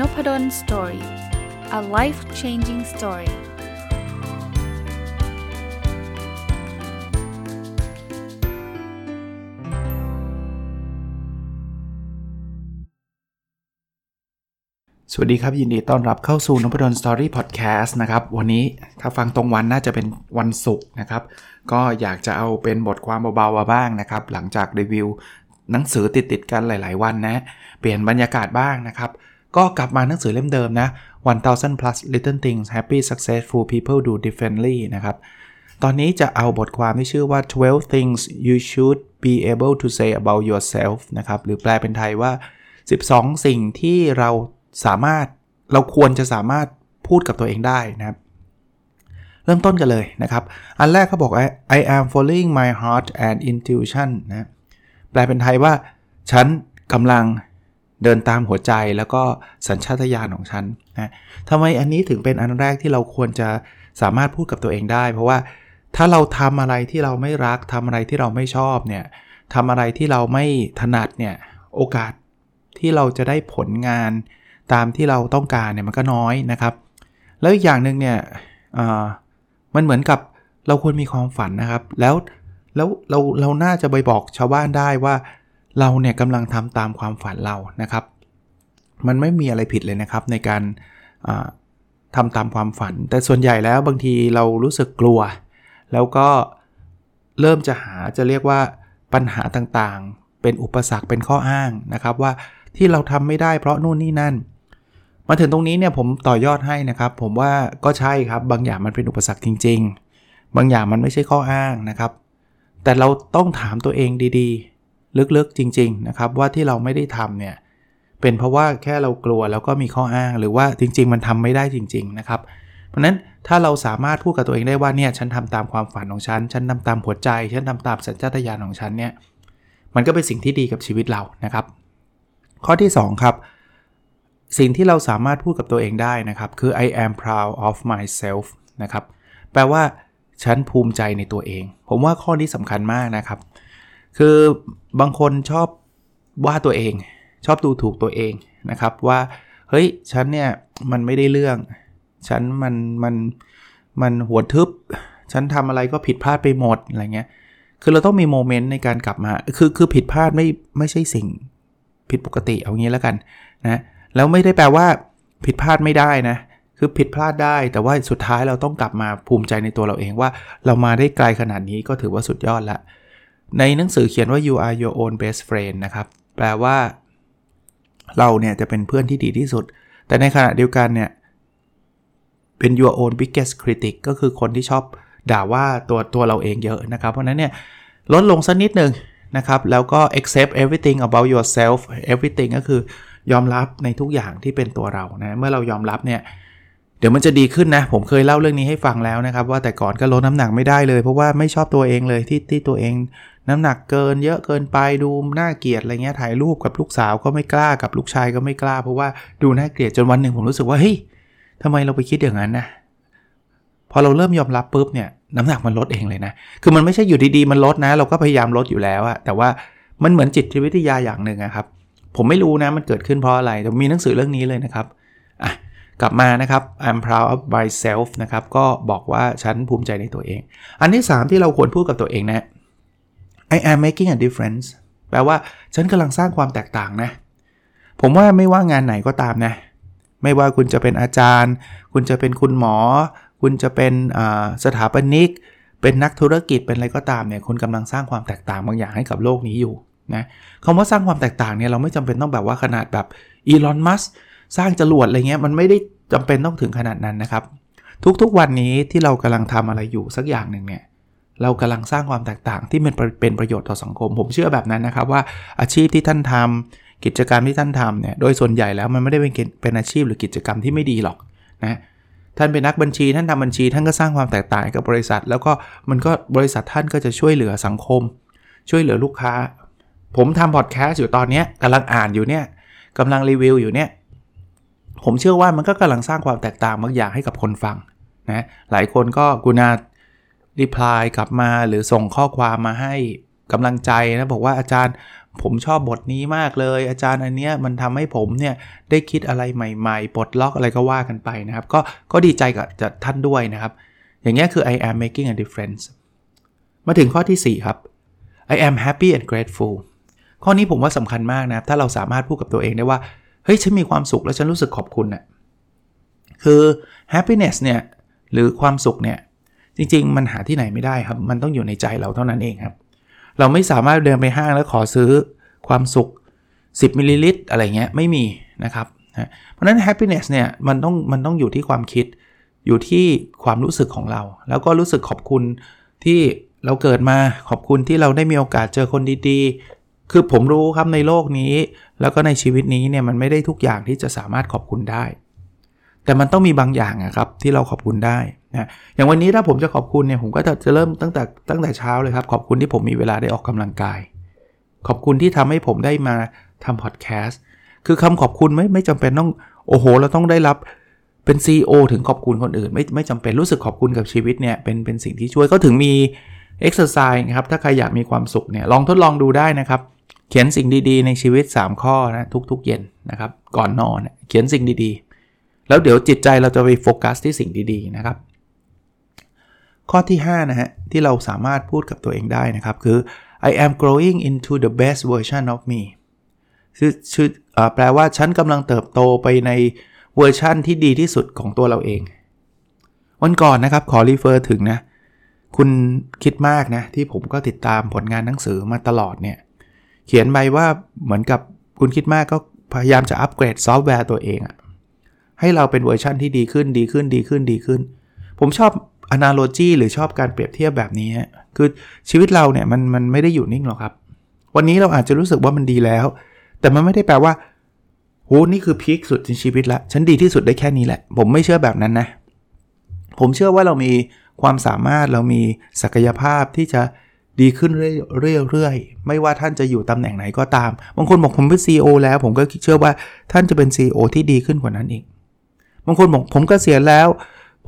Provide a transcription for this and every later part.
Nopadol Story a life changing story สวัสดีครับ ยินดีต้อนรับเข้าสู่นพดล Story Podcast นะครับ วันนี้ถ้าฟังตรงวันน่าจะเป็นวันศุกร์นะครับ ก็อยากจะเอาเป็นบทความเบาๆมาบ้างนะครับ หลังจากรีวิวหนังสือติดๆกันหลาย ๆ วันนะ เปลี่ยนบรรยากาศบ้างนะครับ ก็กลับมาหนังสือเล่มเดิมนะ1000 plus little things happy successful people do differently นะครับ ตอนนี้จะเอาบทความที่ชื่อว่า 12 things you should be able to say about yourself นะครับ หรือแปลเป็นไทยว่า 12 สิ่งที่เราสามารถเราควรจะสามารถพูดกับตัวเองได้นะครับเริ่มต้นกันเลยนะครับ อันแรกเขาบอก I am following my heart and intuition นะ แปลเป็นไทยว่า ฉันกำลัง เดินตามหัวใจแล้วก็สัญชาตญาณของฉันนะทำไมอันนี้ถึงเป็นอันแรกที่เราควรจะสามารถพูดกับตัวเองได้ เพราะว่าถ้าเราทำอะไรที่เราไม่รักทำอะไรที่เราไม่ชอบเนี่ยทำอะไรที่เราไม่ถนัดเนี่ยโอกาสที่เราจะได้ผลงานตามที่เราต้องการเนี่ยมันก็น้อยนะครับ แล้วอีกอย่างหนึ่งเนี่ยมันเหมือนกับเราควรมีความฝันนะครับ แล้วแล้วเราเราน่าจะไปบอกชาวบ้านได้ว่า เราเนี่ยกำลังทำตามความฝันเรานะครับ มันไม่มีอะไรผิดเลยนะครับในการทำตามความฝัน แต่ส่วนใหญ่แล้วบางทีเรารู้สึกกลัว แล้วก็เริ่มจะหาจะเรียกว่าปัญหาต่างๆ เป็นอุปสรรคเป็นข้ออ้างนะครับ ว่าที่เราทำไม่ได้เพราะนู่นนี่นั่น มาถึงตรงนี้เนี่ยผมต่อยอดให้นะครับ ผมว่าก็ใช่ครับบางอย่างมันเป็นอุปสรรคจริง ๆ บางอย่างมันไม่ใช่ข้ออ้างนะครับ แต่เราต้องถามตัวเองดีๆ ลึกๆจริงๆนะครับว่าที่เราไม่ได้ทำเนี่ยเป็นเพราะว่าแค่เรากลัวแล้วก็มีข้ออ้าง หรือว่าจริง ๆ มันทำไม่ได้จริง ๆนะครับ เพราะนั้นถ้าเราสามารถพูดกับตัวเองได้ว่าเนี่ยฉันทำตามความฝันของฉัน ฉันทาตามหัวใจ ฉันทำตามสัญชาตญาณของฉันเนี่ยมันก็เป็นสิ่งที่ดีกับชีวิตเรานะครับ ข้อที่ 2 ครับ สิ่งที่เราสามารถพูดกับตัวเองได้นะครับ คือ I am proud of myself นะครับแปลว่าฉันภูมิใจในตัวเอง ผมว่าข้อนี้สำคัญมากนะครับ คือบางคนชอบว่าตัวเอง ชอบดูถูกตัวเองนะครับว่าเฮ้ยฉันเนี่ยมันไม่ได้เรื่อง ฉันมันมันมันหัวทึบ ฉันทำอะไรก็ผิดพลาดไปหมดอะไรเงี้ยคือเราต้องมีโมเมนต์ในการกลับมา คือคือผิดพลาดไม่ไม่ใช่สิ่งผิดปกติเอางี้แล้วกันนะแล้วไม่ได้แปลว่าผิดพลาดไม่ได้นะคือผิดพลาดได้แต่ว่าสุดท้ายเราต้องกลับมาภูมิใจในตัวเราเองว่า เรามาได้ไกลขนาดนี้ก็ถือว่าสุดยอดละ ในหนังสือเขียนว่า you are your own best friend นะครับ แปลว่า เราเนี่ยจะเป็นเพื่อนที่ดีที่สุด แต่ในขณะเดียวกันเนี่ย เป็น your own biggest critic ก็คือคนที่ชอบด่าว่าตัวตัวเราเองเยอะนะครับ เพราะนั้นเนี่ยลดลงสักนิดหนึ่งนะครับ แล้วก็ accept everything about yourself everything ก็คือยอมรับในทุกอย่างที่เป็นตัวเรานะ เมื่อเรายอมรับเนี่ย เดี๋ยวมันจะดีขึ้นนะ ผมเคยเล่าเรื่องนี้ให้ฟังแล้วนะครับ ว่าแต่ก่อนก็ลดน้ำหนักไม่ได้เลย เพราะว่าไม่ชอบตัวเองเลยที่ที่ตัวเองน้ำหนักเกินเยอะเกินไปดูน่าเกลียดอะไรเงี้ยถ่ายรูปกับลูกสาวก็ไม่กล้ากับลูกชายก็ไม่กล้า เพราะว่าดูน่าเกลียดจนวันหนึ่งผมรู้สึกว่าเฮ้ยทำไมเราไปคิดอย่างนั้นนะพอเราเริ่มยอมรับปุ๊บเนี่ยน้ำหนักมันลดเองเลยนะ คือมันไม่ใช่อยู่ดีๆมันลดนะ เราก็พยายามลดอยู่แล้วอะแต่ว่ามันเหมือนจิตวิทยาอย่างหนึ่งนะครับ ผมไม่รู้นะมันเกิดขึ้นเพราะอะไรแต่มีหนังสือเรื่องนี้เลยนะครับ กลับมานะครับ I'm proud of myself นะครับ ก็บอกว่าฉันภูมิใจในตัวเอง อันที่ 3 ที่เราควรพูดกับตัวเองนะ I am making a difference แปลว่าฉันกำลังสร้างความแตกต่างนะ ผมว่าไม่ว่างานไหนก็ตามนะ ไม่ว่าคุณจะเป็นอาจารย์ คุณจะเป็นคุณหมอ คุณจะเป็นสถาปนิก เป็นนักธุรกิจเป็นอะไรก็ตามเนี่ยคุณกำลังสร้างความแตกต่างบางอย่างให้กับโลกนี้อยู่นะคำว่าสร้างความแตกต่างเนี่ยเราไม่จำเป็นต้องแบบว่าขนาดแบบอีลอนมัส สร้างจรวดอะไรเงี้ยมันไม่ได้จำเป็นต้องถึงขนาดนั้นนะครับ ทุกๆวันนี้ที่เรากำลังทำอะไรอยู่สักอย่างหนึ่งเนี่ยเรากำลังสร้างความแตกต่างที่เป็นเป็นประโยชน์ต่อสังคม ผมเชื่อแบบนั้นนะครับว่าอาชีพที่ท่านทำกิจกรรมที่ท่านทำเนี่ยโดยส่วนใหญ่แล้วมันไม่ได้เป็นเป็นอาชีพหรือกิจกรรมที่ไม่ดีหรอกนะท่านเป็นนักบัญชีท่านทำบัญชี ท่านก็สร้างความแตกต่างกับบริษัท แล้วก็มันก็บริษัทท่านก็จะช่วยเหลือสังคม ช่วยเหลือลูกค้า ผมทำพอดแคสต์อยู่ตอนนี้กำลังอ่านอยู่เนี่ยกำลังรีวิวอยู่เนี่ย ผมเชื่อว่ามันก็กำลังสร้างความแตกต่างบางอย่างให้กับคนฟังนะหลายคนก็กุณารีプライกลับมาหรือส่งข้อความมาให้กำลังใจนะบอกว่าอาจารย์ ผมชอบบทนี้มากเลย อาจารย์อันเนี้ยมันทำให้ผมเนี่ยได้คิดอะไรใหม่ๆปลดล็อกอะไรก็ว่ากันไปนะครับ ก็ก็ดีใจกับท่านด้วยนะครับ อย่างเงี้ยคือ I am making a difference มาถึงข้อที่ 4 ครับ I am happy and grateful ข้อนี้ผมว่าสำคัญมากนะครับ ถ้าเราสามารถพูดกับตัวเองได้ว่า เฮ้ยฉันมีความสุขแล้วฉันรู้สึกขอบคุณนะ่ะคือ happiness เนี่ยหรือความสุขเนี่ยจริง ๆ มันหาที่ไหนไม่ได้ครับ มันต้องอยู่ในใจเราเท่านั้นเองครับ เราไม่สามารถเดินไปห้างแล้วขอซื้อความสุข 10มิลลิลิตรอะไรเงี้ยไม่มีนะครับเพราะฉะนั้น happiness เนี่ยมันต้องมันต้องอยู่ที่ความคิด อยู่ที่ความรู้สึกของเรา แล้วก็รู้สึกขอบคุณที่เราเกิดมาขอบคุณที่เราได้มีโอกาสเจอคนดี คือผมรู้ครับในโลกนี้ แล้วก็ในชีวิตนี้เนี่ยมันไม่ได้ทุกอย่างที่จะสามารถขอบคุณได้ แต่มันต้องมีบางอย่างครับที่เราขอบคุณได้นะอย่างวันนี้ถ้าผมจะขอบคุณเนี่ยผมก็จะจะเริ่มตั้งแต่ตั้งแต่เช้าเลยครับ ขอบคุณที่ผมมีเวลาได้ออกกำลังกาย ขอบคุณที่ทำให้ผมได้มาทำพอดแคสต์คือคำขอบคุณไม่ไม่จำเป็นต้องโอ้โห เราต้องได้รับเป็น CEO ถึงขอบคุณคนอื่น ไม่ไม่จำเป็นรู้สึกขอบคุณกับชีวิตเนี่ยเป็นเป็นสิ่งที่ช่วยก็ถึงมี exercise นะครับถ้าใครอยากมีความสุขเนี่ยลองทดลองดูได้นะครับ เขียนสิ่งดีๆ ในชีวิต 3 ข้อนะทุกๆเย็นนะครับ ก่อนนอนเขียนสิ่งดีๆ แล้วเดี๋ยวจิตใจเราจะไปโฟกัสที่สิ่งดีๆนะครับ ข้อที่5นะฮะที่เราสามารถพูดกับตัวเองได้นะครับ คือ I am growing into the best version of me คือชื่อแปลว่าฉันกำลังเติบโตไปในเวอร์ชั่นที่ดีที่สุดของตัวเราเอง วันก่อนนะครับขอ refer ถึงนะ คุณคิดมากนะ ที่ผมก็ติดตามผลงานหนังสือมาตลอดเนี่ย เขียนไปว่าเหมือนกับคุณคิดมากก็พยายามจะอัปเกรดซอฟต์แวร์ตัวเองอะให้เราเป็นเวอร์ชั่นที่ดีขึ้นดีขึ้นดีขึ้นดีขึ้น ผมชอบ analogy หรือชอบการเปรียบเทียบแบบนี้ คือชีวิตเราเนี่ยมันมันไม่ได้อยู่นิ่งหรอกครับ วันนี้เราอาจจะรู้สึกว่ามันดีแล้ว แต่มันไม่ได้แปลว่าโหนี่คือพีคสุดในชีวิตละฉันดีที่สุดได้แค่นี้แหละ ผมไม่เชื่อแบบนั้นนะ ผมเชื่อว่าเรามีความสามารถเรามีศักยภาพที่จะ ดีขึ้นเรื่อยๆ ไม่ว่าท่านจะอยู่ตำแหน่งไหนก็ตาม บางคนบอกผมเป็น CEO แล้ว ผมก็เชื่อว่าท่านจะเป็น CEO ที่ดีขึ้นกว่านั้นอีก บางคนบอกผมกเกษียณแล้ว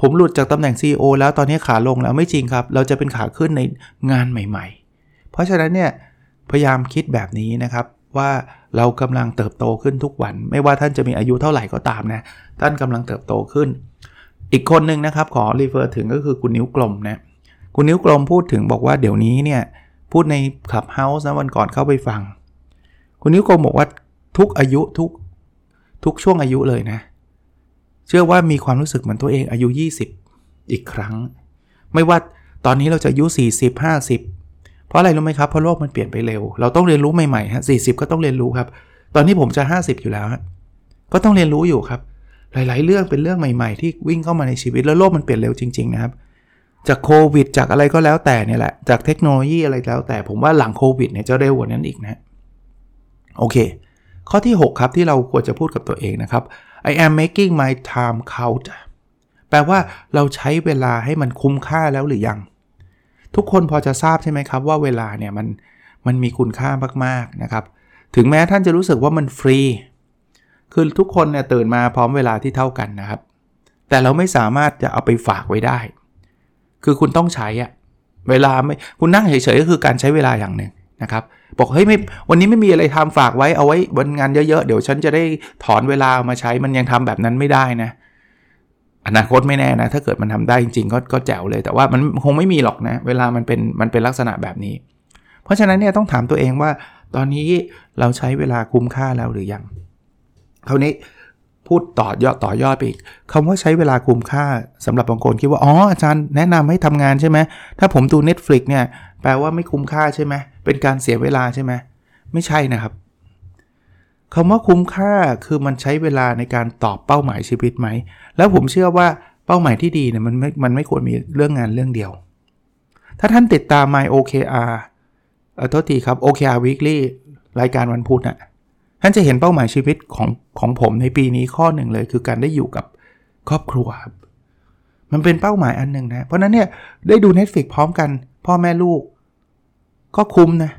ผมหลุดจากตำแหน่ง CEO แล้วตอนนี้ขาลงแล้วไม่จริงครับ เราจะเป็นขาขึ้นในงานใหม่ ๆ เพราะฉะนั้นเนี่ยพยายามคิดแบบนี้นะครับว่าเรากำลังเติบโตขึ้นทุกวัน ไม่ว่าท่านจะมีอายุเท่าไหร่ก็ตามนะท่านกำลังเติบโตขึ้น อีกคนหนึ่งนะครับขอรีเฟอร์ถึงก็คือคุณนิ้วกลมนะ คุณนิ้วกลมพูดถึงบอกว่าเดี๋ยวนี้เนี่ยพูดในคลับเฮาส์นะวันก่อนเข้าไปฟัง คุณนิ้วกลมบอกว่าทุกอายุทุกทุกช่วงอายุเลยนะ เชื่อว่ามีความรู้สึกเหมือนตัวเองอายุ 20 อีกครั้ง ไม่ว่าตอนนี้เราจะอายุ 40 50 เพราะอะไรรู้ไหมครับเพราะโลกมันเปลี่ยนไปเร็ว เราต้องเรียนรู้ใหม่ๆฮะสี่สิบก็ต้องเรียนรู้ครับ ตอนนี้ผมจะ 50 อยู่แล้วฮะก็ต้องเรียนรู้อยู่ครับ หลาย ๆ เรื่องเป็นเรื่องใหม่ ๆ ที่วิ่งเข้ามาในชีวิตแล้วโลกมันเปลี่ยนเร็วจริง ๆ นะครับ จากโควิด จากอะไรก็แล้วแต่เนี่ยแหละ จากเทคโนโลยีอะไรแล้วแต่ผมว่าหลังโควิดเนี่ยจะเร็วกว่านั้นอีกนะโอเค ข้อที่ 6 ครับที่เราควรจะพูดกับตัวเองนะครับ I am making my time count แปลว่าเราใช้เวลาให้มันคุ้มค่าแล้วหรือยัง ทุกคนพอจะทราบใช่ไหมครับ ว่าเวลาเนี่ยมันมันมีคุณค่ามากๆนะครับ ถึงแม้ท่านจะรู้สึกว่ามันฟรี คือทุกคนเนี่ยตื่นมาพร้อมเวลาที่เท่ากันนะครับ แต่เราไม่สามารถจะเอาไปฝากไว้ได้ คือคุณต้องใช้อะเวลาไม่คุณนั่งเฉยๆก็คือการใช้เวลาอย่างหนึ่งนะครับบอกเฮ้ยไม่วันนี้ไม่มีอะไรทำฝากไว้เอาไว้บนงานเยอะๆ เดี๋ยวฉันจะได้ถอนเวลามาใช้มันยังทำแบบนั้นไม่ได้นะอนาคตไม่แน่นะ ถ้าเกิดมันทำได้จริงๆก็ก็แจ๋วเลย แต่ว่ามันคงไม่มีหรอกนะ เวลามันเป็นมันเป็นลักษณะแบบนี้ เพราะฉะนั้นเนี่ยต้องถามตัวเองว่า ตอนนี้เราใช้เวลาคุ้มค่าแล้วหรือยังคราวนี้ พูดต่อยอดต่อยอดไปอีกคำว่าใช้เวลาคุ้มค่าสำหรับบางคนคิดว่าอ๋ออาจารย์แนะนำให้ทำงานใช่ไหมถ้าผมดู Netflix เนี่ยแปลว่าไม่คุ้มค่าใช่ไหมเป็นการเสียเวลาใช่ไหมไม่ใช่นะครับคำว่าคุ้มค่าคือมันใช้เวลาในการตอบเป้าหมายชีวิตไหม แล้วผมเชื่อว่าเป้าหมายที่ดีเนี่ยมันไม่มันไม่ควรมีเรื่องงานเรื่องเดียว ถ้าท่านติดตาม My OKR เออโทษทีครับ OKR Weekly รายการวันพุธนะ่ะ ท่านจะเห็นเป้าหมายชีวิตของของผมในปีนี้ข้อหนึ่งเลย คือการได้อยู่กับครอบครัวครับมันเป็นเป้าหมายอันหนึ่งนะ เพราะนั้นเนี่ยได้ดู Netflix พร้อมกัน พ่อแม่ลูก ก็คุ้มนะ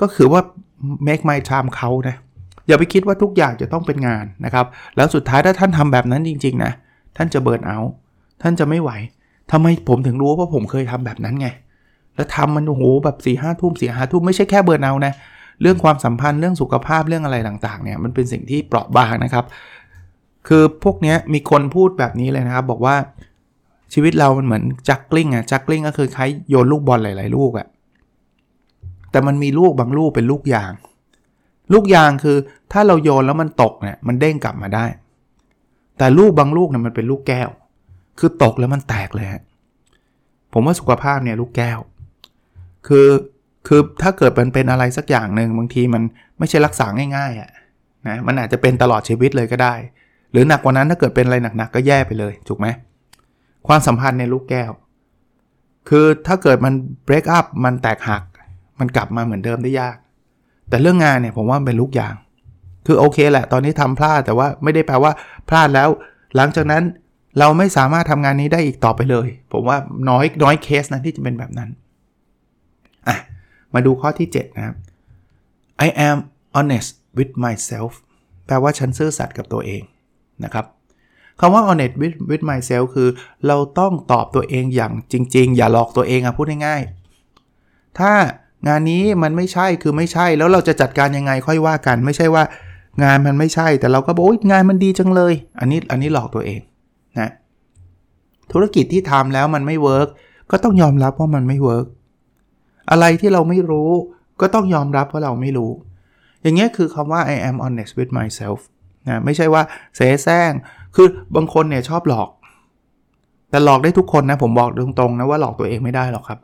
ก็คือว่า make my time เขานะอย่าไปคิดว่าทุกอย่างจะต้องเป็นงานนะครับ แล้วสุดท้ายถ้าท่านทำแบบนั้นจริง ๆ นะ ท่านจะเบิร์นเอา ท่านจะไม่ไหวทำไมผมถึงรู้ว่าผมเคยทำแบบนั้นไง แล้วทำมันโอ้โหแบบ4ี่ห้าทุ่มสี่ห้าทุ่มไม่ใช่แค่เบิร์นเอานะ เรื่องความสัมพันธ์เรื่องสุขภาพเรื่องอะไรต่างๆเนี่ยมันเป็นสิ่งที่เปราะบางนะครับ คือพวกนี้มีคนพูดแบบนี้เลยนะครับ บอกว่าชีวิตเรามันเหมือนจักกลิ้งอะจักกลิ้งก็คือคล้ายโยนลูกบอลหลาย ๆ ลูกอะแต่มันมีลูกบางลูกเป็นลูกยาง ลูกยางคือถ้าเราโยนแล้วมันตกเนี่ยมันเด้งกลับมาได้ แต่ลูกบางลูกเนี่ยมันเป็นลูกแก้ว คือตกแล้วมันแตกเลยผมว่าสุขภาพเนี่ยลูกแก้ว คือ คือถ้าเกิดมันเป็นอะไรสักอย่างหนึ่งบางทีมันไม่ใช่รักษาง่ายๆอะ่ะนะมันอาจจะเป็นตลอดชีวิตเลยก็ได้ หรือหนักกว่านั้นถ้าเกิดเป็นอะไรหนักๆก็แย่ไปเลยถูกไหมความสัมพันธ์ในลูกแก้ว คือถ้าเกิดมัน break up มันแตกหัก มันกลับมาเหมือนเดิมได้ยาก แต่เรื่องงานเนี่ยผมว่าเป็นลูกยาง คือโอเคแหละ ตอนนี้ทำพลาดแต่ว่าไม่ได้แปลว่าพลาดแล้ว หลังจากนั้นเราไม่สามารถทำงานนี้ได้อีกต่อไปเลย ผมว่าน้อยน้อยเคสนะที่จะเป็นแบบนั้น มาดูข้อที่ 7 นะครับ I am honest with myself แปลว่าฉันซื่อสัตย์กับตัวเองนะครับคำว่า honest with with myself คือ เราต้องตอบตัวเองอย่างจริง ๆ อย่าหลอกตัวเองอะพูดง่ายๆ ถ้างานนี้มันไม่ใช่คือไม่ใช่แล้วเราจะจัดการยังไงค่อยว่ากัน ไม่ใช่ว่างานมันไม่ใช่ แต่เราก็บอกงานมันดีจังเลย อันนี้อันนี้หลอกตัวเองนะธุรกิจที่ทำแล้วมันไม่ work ก็ต้องยอมรับว่ามันไม่ work อะไรที่เราไม่รู้ก็ต้องยอมรับว่าเราไม่รู้ อย่างเงี้ยคือคำว่า I am honest with myself นะไม่ใช่ว่าเสแสร้ง คือบางคนเนี่ยชอบหลอก แต่หลอกได้ทุกคนนะ ผมบอกตรงๆนะว่าหลอกตัวเองไม่ได้หรอกครับ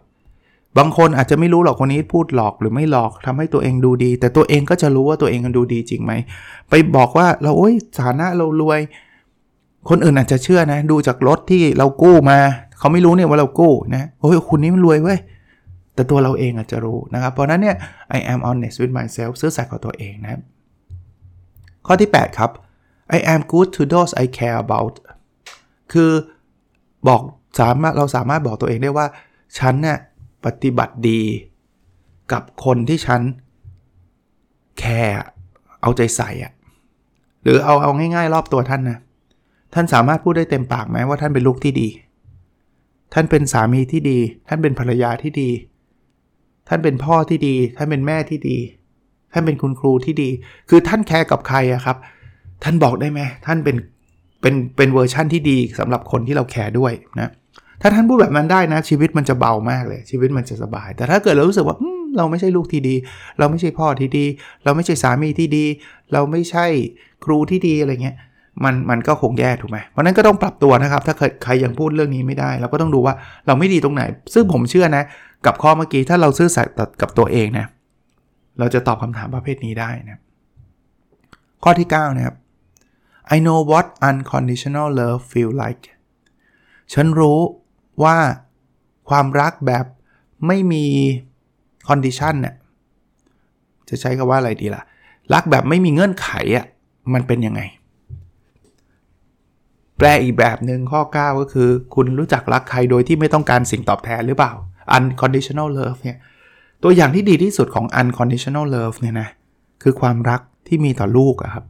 บางคนอาจจะไม่รู้หรอกคนนี้พูดหลอกหรือไม่หลอกทำให้ตัวเองดูดี แต่ตัวเองก็จะรู้ว่าตัวเองกันดูดีจริงไหม ไปบอกว่าเราโอ้ยฐานะเรารวย คนอื่นอาจจะเชื่อนะ ดูจากรถที่เรากู้มา เขาไม่รู้เนี่ยว่าเรากู้นะโอ้ยคุณนี้มันรวยเว้ย แต่ตัวเราเองอาจจะรู้นะครับ เพราะนั้นเนี่ย I am honest with myself ซื่อสัตย์กับตัวเองนะครับ ข้อที่ 8 ครับ I am good to those I care about คือบอกสามารถเราสามารถบอกตัวเองได้ว่า ฉันเนี่ยปฏิบัติดีกับคนที่ฉันแคร์เอาใจใส่อะหรือเอาเอาง่ายๆ รอบตัวท่านนะ ท่านสามารถพูดได้เต็มปากไหมว่าท่านเป็นลูกที่ดี ท่านเป็นสามีที่ดี ท่านเป็นภรรยาที่ดี ท่านเป็นพ่อที่ดี ท่านเป็นแม่ที่ดี ท่านเป็นคุณครูที่ดี คือท่านแคร์กับใครอะครับ ท่านบอกได้ไหมท่านเป็นเป็นเป็นเวอร์ชั่นที่ดีสำหรับคนที่เราแคร์ด้วยนะถ้าท่านพูดแบบนั้นได้นะ ชีวิตมันจะเบามากเลย ชีวิตมันจะสบาย แต่ถ้าเกิดเรารู้สึกว่าเราไม่ใช่ลูกที่ดี เราไม่ใช่พ่อที่ดี เราไม่ใช่สามีที่ดี เราไม่ใช่ครูที่ดีอะไรเงี้ยมันมันก็คงแย่ถูกไหมเพราะนั้นก็ต้องปรับตัวนะครับ ถ้าใครยังพูดเรื่องนี้ไม่ได้ เราก็ต้องดูว่าเราไม่ดีตรงไหน ซึ่งผมเชื่อนะ กับข้อเมื่อกี้ถ้าเราซื่อสัตย์กับตัวเองนะเราจะตอบคำถามประเภทนี้ได้นะข้อที่ 9 นะครับ I know what unconditional love feel like ฉันรู้ว่าความรักแบบไม่มี condition เนี่ยจะใช้คำว่าอะไรดีล่ะ รักแบบไม่มีเงื่อนไขอะมันเป็นยังไง แปลอีกแบบหนึ่งข้อ 9 ก็คือ คุณรู้จักรักใครโดยที่ไม่ต้องการสิ่งตอบแทนหรือเปล่า unconditional love เนี่ยตัวอย่างที่ดีที่สุดของ unconditional love เนี่ยนะคือความรักที่มีต่อลูกอะครับ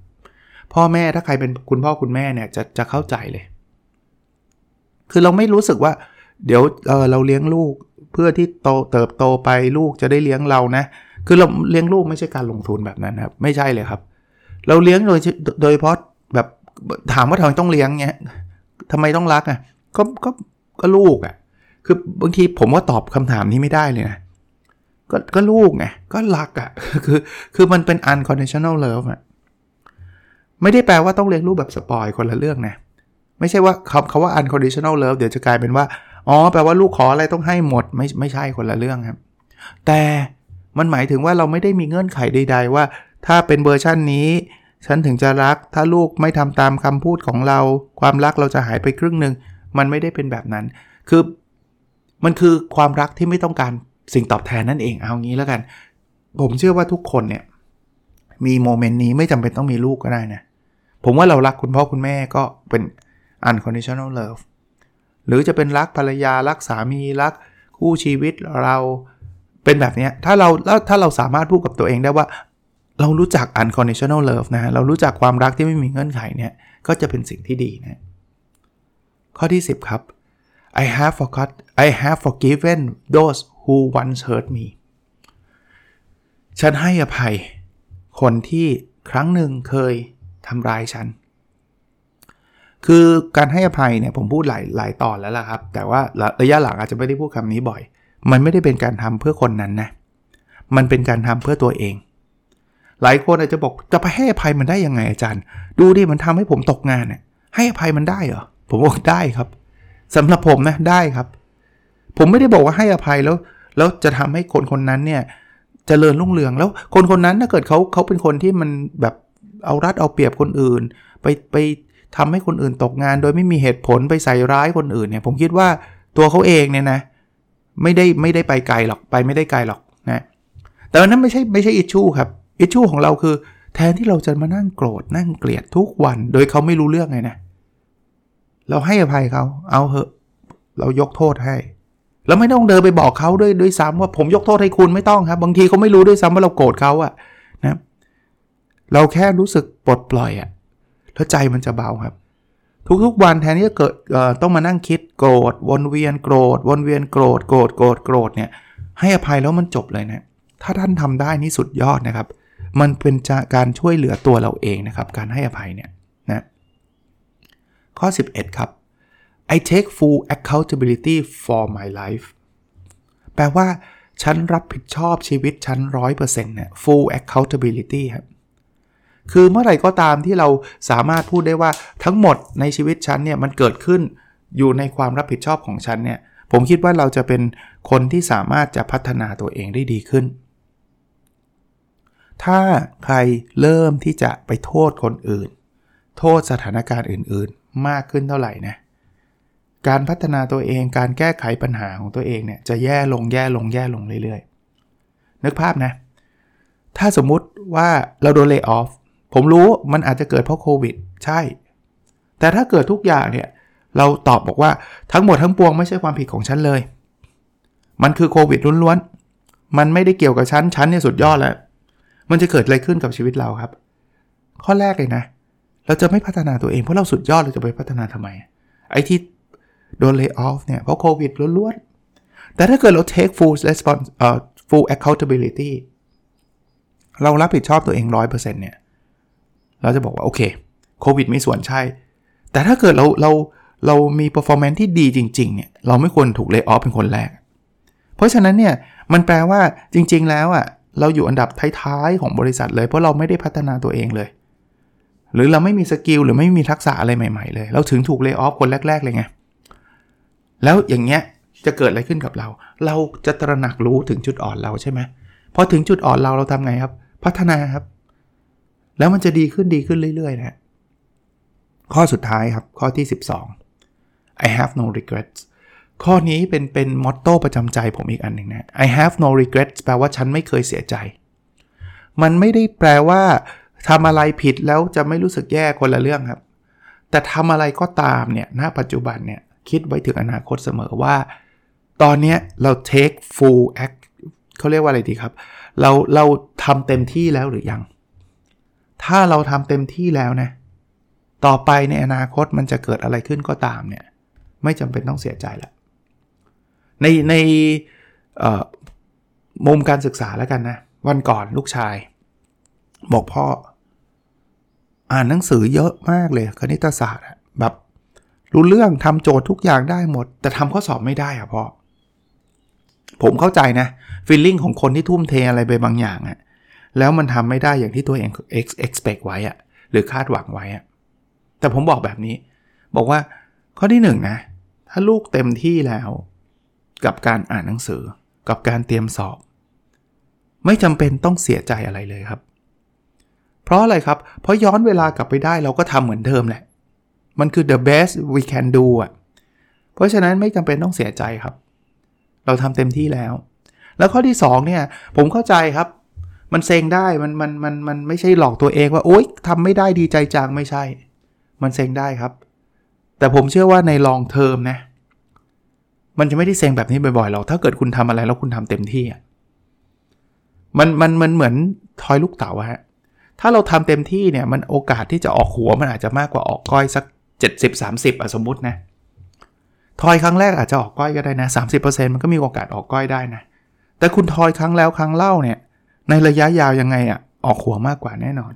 พ่อแม่ถ้าใครเป็นคุณพ่อคุณแม่เนี่ยจะจะเข้าใจเลย คือเราไม่รู้สึกว่า เดี๋ยวเเราเลี้ยงลูกเพื่อที่โตเติบโตไปลูกจะได้เลี้ยงเรานะ คือเราเลี้ยงลูกไม่ใช่การลงทุนแบบนั้นครับ ไม่ใช่เลยครับ เราเลี้ยงโดยโดยเพราะแบบถามว่าทำไมต้องเลี้ยงเงี้ยทำไมต้องรักอะก็ก็ก็ลูกอะ คือบางทีผมว่าตอบคำถามนี้ไม่ได้เลยนะก็ก็ลูกไงก็รักอะคือคือมันเป็น unconditional love อะไม่ได้แปลว่าต้องเลี้ยงลูกแบบสปอยคนละเรื่องนะไม่ใช่ว่าคำคาว่า unconditional love เดี๋ยวจะกลายเป็นว่าอ๋อแปลว่าลูกขออะไรต้องให้หมดไม่ไม่ใช่คนละเรื่องครับ แต่มันหมายถึงว่าเราไม่ได้มีเงื่อนไขใด ๆ ว่า ถ้าเป็นเวอร์ชันนี้ ฉันถึงจะรัก ถ้าลูกไม่ทำตามคำพูดของเรา ความรักเราจะหายไปครึ่งหนึ่งมันไม่ได้เป็นแบบนั้น คือ มันคือความรักที่ไม่ต้องการสิ่งตอบแทนนั่นเองเอางี้แล้วกัน ผมเชื่อว่าทุกคนเนี่ยมีโมเมนต์นี้ไม่จำเป็นต้องมีลูกก็ได้นะ ผมว่าเรารักคุณพ่อคุณแม่ก็เป็น unconditional love หรือจะเป็นรักภรรยารักสามีรักคู่ชีวิตเราเป็นแบบนี้ถ้าเราแล้วถ้าเราสามารถพูดกับตัวเองได้ว่า เรารู้จัก unconditional love นะเรารู้จักความรักที่ไม่มีเงื่อนไขเนี่ยก็จะเป็นสิ่งที่ดีนะข้อที่ 10 ครับ I have forgot I have forgiven those who once hurt me ฉันให้อภัย คนที่ครั้งหนึ่งเคยทำร้ายฉัน คือการให้อภัยเนี่ยผมพูดหลายหลายตอนแล้วล่ะครับ แต่ว่าระยะหลังอาจจะไม่ได้พูดคำนี้บ่อย มันไม่ได้เป็นการทำเพื่อคนนั้นนะ มันเป็นการทำเพื่อตัวเอง หลายคนอาจจะบอกจะไปให้อภัยมันได้ยังไงอาจารย์ ดูดิมันทำให้ผมตกงานเนี่ยให้อภัยมันได้เหรอ ผมบอกได้ครับ สำหรับผมนะได้ครับ ผมไม่ได้บอกว่าให้อภัยแล้ว แล้วจะทำให้คนคนนั้นเนี่ยจเจริญรุ่งเรืองแล้วคนคนนั้นถ้าเกิดเขาเขาเป็นคนที่มันแบบเอารัดเอาเปรียบคนอื่น ไปไปทำให้คนอื่นตกงาน โดยไม่มีเหตุผลไปใส่ร้ายคนอื่นเนี่ย ผมคิดว่าตัวเขาเองเนี่ยนะไม่ได้ไม่ได้ไปไกลหรอกไปไม่ได้ไกลหรอกนะแต่นั้นไม่ใช่ไม่ใช่อิชชูครับอิชชูของเราคือ แทนที่เราจะมานั่งโกรธนั่งเกลียดทุกวัน โดยเขาไม่รู้เรื่องไงนะเเราให้อภัยเขา เอาเหอะ เรายกโทษให้ แล้วไม่ต้องเดินไปบอกเขาด้วยด้วยซ้ำว่าผมยกโทษให้คุณไม่ต้องครับ บางทีเขาไม่รู้ด้วยซ้ำว่าเราโกรธเขาอะนะเราแค่รู้สึกปลดปล่อยอะแล้วใจมันจะเบาครับ ทุกๆวันแทนที่จะเกิดต้องมานั่งคิดโกรธวนเวียนโกรธวนเวียนโกรธโกรธโกรธโกรธเนี่ยให้อภัยแล้วมันจบเลยนะถ้าท่านทำได้นี่สุดยอดนะครับ มันเป็นการช่วยเหลือตัวเราเองนะครับ การให้อภัยเนี่ยนะ ข้อ 11 ครับ I take full accountability for my life แปลว่า ฉันรับผิดชอบชีวิตฉัน100%เนี่ย full accountability ครับคือเมื่อไหร่ก็ตามที่เราสามารถพูดได้ว่าทั้งหมดในชีวิตฉันเนี่ยมันเกิดขึ้นอยู่ในความรับผิดชอบของฉันเนี่ยผมคิดว่าเราจะเป็นคนที่สามารถจะพัฒนาตัวเองได้ดีขึ้น ถ้าใครเริ่มที่จะไปโทษคนอื่น โทษสถานการณ์อื่น มากขึ้นเท่าไหร่นะการพัฒนาตัวเองการแก้ไขปัญหาของตัวเองเนี่ยจะแย่ลงแย่ลงแย่ลงเรื่อยๆ นึกภาพนะ ถ้าสมมุติว่าเราโดนเลิกออฟผมรู้มันอาจจะเกิดเพราะโควิด ใช่ แต่ถ้าเกิดทุกอย่างเนี่ย เราตอบบอกว่าทั้งหมดทั้งปวงไม่ใช่ความผิดของฉันเลย มันคือโควิดล้วนๆ มันไม่ได้เกี่ยวกับฉัน ฉันเนี่ยสุดยอดแล้ว มันจะเกิดอะไรขึ้นกับชีวิตเราครับ ข้อแรกเลยนะเราจะไม่พัฒนาตัวเองเพราะเราสุดยอดเราจะไปพัฒนาทำไม ไอ้ที่โดนเลิกออฟเนี่ยเพราะโควิดล้วนๆ แต่ถ้าเกิดเรา take full response เอ่อ full accountability เรารับผิดชอบตัวเอง 100%เนี่ย เราจะบอกว่า โอเคโควิดมีส่วนใช่ แต่ถ้าเกิดเราเราเรามี performance ที่ดีจริง ๆ เนี่ย เราไม่ควรถูก layoff เป็นคนแรก เพราะฉะนั้นเนี่ย มันแปลว่าจริง ๆ แล้วอะ่ะเราอยู่อันดับท้าย ๆ ของบริษัทเลย เพราะเราไม่ได้พัฒนาตัวเองเลย หรือเราไม่มี skill หรือไม่มีทักษะอะไรใหม่ๆเลย เราถึงถูก layoff คนแรก ๆ เลยไง แล้วอย่างเงี้ยจะเกิดอะไรขึ้นกับเรา เราจะตระหนักรู้ถึงจุดอ่อนเราใช่ไหมพอถึงจุดอ่อนเราเราทำไงครับ พัฒนาครับ แล้วมันจะดีขึ้นดีขึ้นเรื่อยๆนะข้อสุดท้ายครับข้อที่ 12 I have no regrets ข้อนี้เป็นเป็นมอตโต้ประจำใจผมอีกอันหนึ่งนะ I have no regrets แปลว่าฉันไม่เคยเสียใจ มันไม่ได้แปลว่า ทำอะไรผิดแล้วจะไม่รู้สึกแย่คนละเรื่องครับ แต่ทำอะไรก็ตามเนี่ยณปัจจุบันเนี่ยคิดไว้ถึงอนาคตเสมอว่า ตอนนี้เรา take full act เขาเรียกว่าอะไรดีครับ เราเราทำเต็มที่แล้วหรือยัง ถ้าเราทำเต็มที่แล้วนะ ต่อไปในอนาคตมันจะเกิดอะไรขึ้นก็ตามเนี่ย ไม่จำเป็นต้องเสียใจละในในมุมการศึกษาแล้วกันนะ วันก่อนลูกชาย บอกพ่อ อ่านหนังสือเยอะมากเลยคณิตศาสตร์แบบรู้เรื่องทำโจทย์ทุกอย่างได้หมด แต่ทำข้อสอบไม่ได้อะพ่อผมเข้าใจนะฟีลลิ่งของคนที่ทุ่มเทอะไรไปบางอย่างอะแล้วมันทำไม่ได้อย่างที่ตัวเอง expect ไว้อะหรือคาดหวังไว้อะแต่ผมบอกแบบนี้ บอกว่าข้อที่1นนะถ้าลูกเต็มที่แล้ว กับการอ่านหนังสือ กับการเตรียมสอบ ไม่จำเป็นต้องเสียใจอะไรเลยครับ เพราะอะไรครับ เพราะย้อนเวลากลับไปได้เราก็ทำเหมือนเดิมแหละ มันคือ the best we can do อะ เพราะฉะนั้นไม่จำเป็นต้องเสียใจครับ เราทำเต็มที่แล้ว แล้วข้อที่2เนี่ยผมเข้าใจครับ มันเซ็งได้มันมันมันมันไม่ใช่หลอกตัวเองว่าโอ๊ยทำไม่ได้ดีใจจังไม่ใช่ มันเซ็งได้ครับ แต่ผมเชื่อว่าใน long term นะมันจะไม่ได้เซ็งแบบนี้บ่อยๆหรอกถ้าเกิดคุณทำอะไรแล้วคุณทำเต็มที่อะมันมันมันเหมือนทอยลูกเต๋าฮะ ถ้าเราทำเต็มที่เนี่ยมันโอกาสที่จะออกหัวมันอาจจะมากกว่าออกก้อยสัก 70-30อะสมมุตินะทอยครั้งแรกอาจจะออกก้อยก็ได้นะ30%มันก็มีโอกาสออกก้อยได้นะแต่คุณทอยครั้งแล้วครั้งเล่าเนี่ยในระยะยาวยังไงอะ่ะออกหัวมากกว่าแน่นอน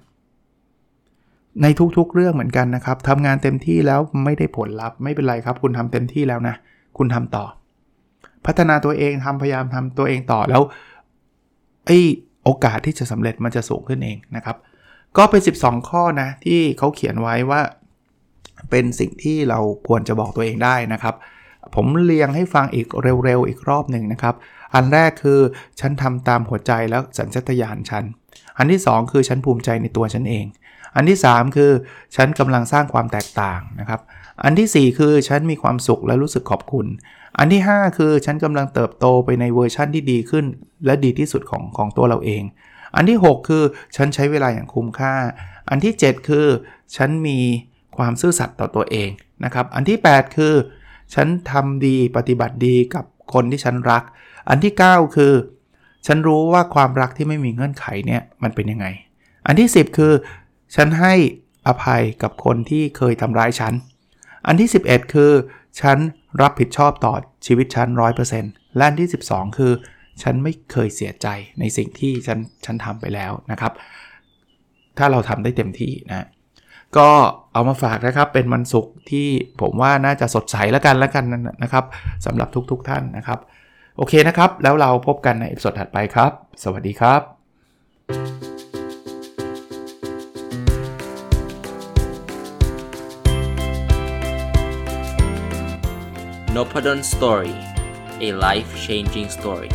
ในทุกๆเรื่องเหมือนกันนะครับทำงานเต็มที่แล้วไม่ได้ผลลัพธ์ไม่เป็นไรครับ คุณทำเต็มที่แล้วนะ คุณทำต่อ พัฒนาตัวเองทำพยายามทำตัวเองต่อแล้วไอโอกาสที่จะสำเร็จมันจะสูงขึ้นเองนะครับ ก็เป็น 12 ข้อนะที่เขาเขียนไว้ว่า เป็นสิ่งที่เราควรจะบอกตัวเองได้นะครับ ผมเรียงให้ฟังอีกเร็วๆอีกรอบหนึ่งนะครับ อันแรกคือฉันทำตามหัวใจแล้วสัญชตาตญาณฉัน อันที่ 2 คือฉันภูมิใจในตัวฉันเอง อันที่ 3 คือฉันกำลังสร้างความแตกต่างนะครับ อันที่ 4 คือฉันมีความสุขและรู้สึกขอบคุณ อันที่ 5 คือฉันกำลังเติบโตไปในเวอร์ชั่นที่ดีขึ้น และดีที่สุดของของตัวเราเอง อันที่ 6 คือฉันใช้เวลาอย่างคุ้มค่า อันที่ 7 คือ ฉันมีความซื่อสัตย์ต่อตัวเองนะครับ อันที่ 8 คือ ฉันทำดีปฏิบัติดีกับคนที่ฉันรัก อันที่ 9 คือ ฉันรู้ว่าความรักที่ไม่มีเงื่อนไขเนี่ยมันเป็นยังไง อันที่ 10 คือ ฉันให้อภัยกับคนที่เคยทำร้ายฉัน อันที่ 11 คือ ฉันรับผิดชอบต่อชีวิตฉัน100%และอันที่ 12 คือ ฉันไม่เคยเสียใจในสิ่งที่ฉันฉันทำไปแล้วนะครับ ถ้าเราทำได้เต็มที่นะก็เอามาฝากนะครับเป็นวันศุกร์ที่ผมว่าน่าจะสดใสแล้วกันแล้วกันนะครับสำหรับทุกๆทท่านนะครับ โอเคนะครับ แล้วเราพบกันใน episode ถัดไปครับ สวัสดีครับ n o p a d o n Story a life changing story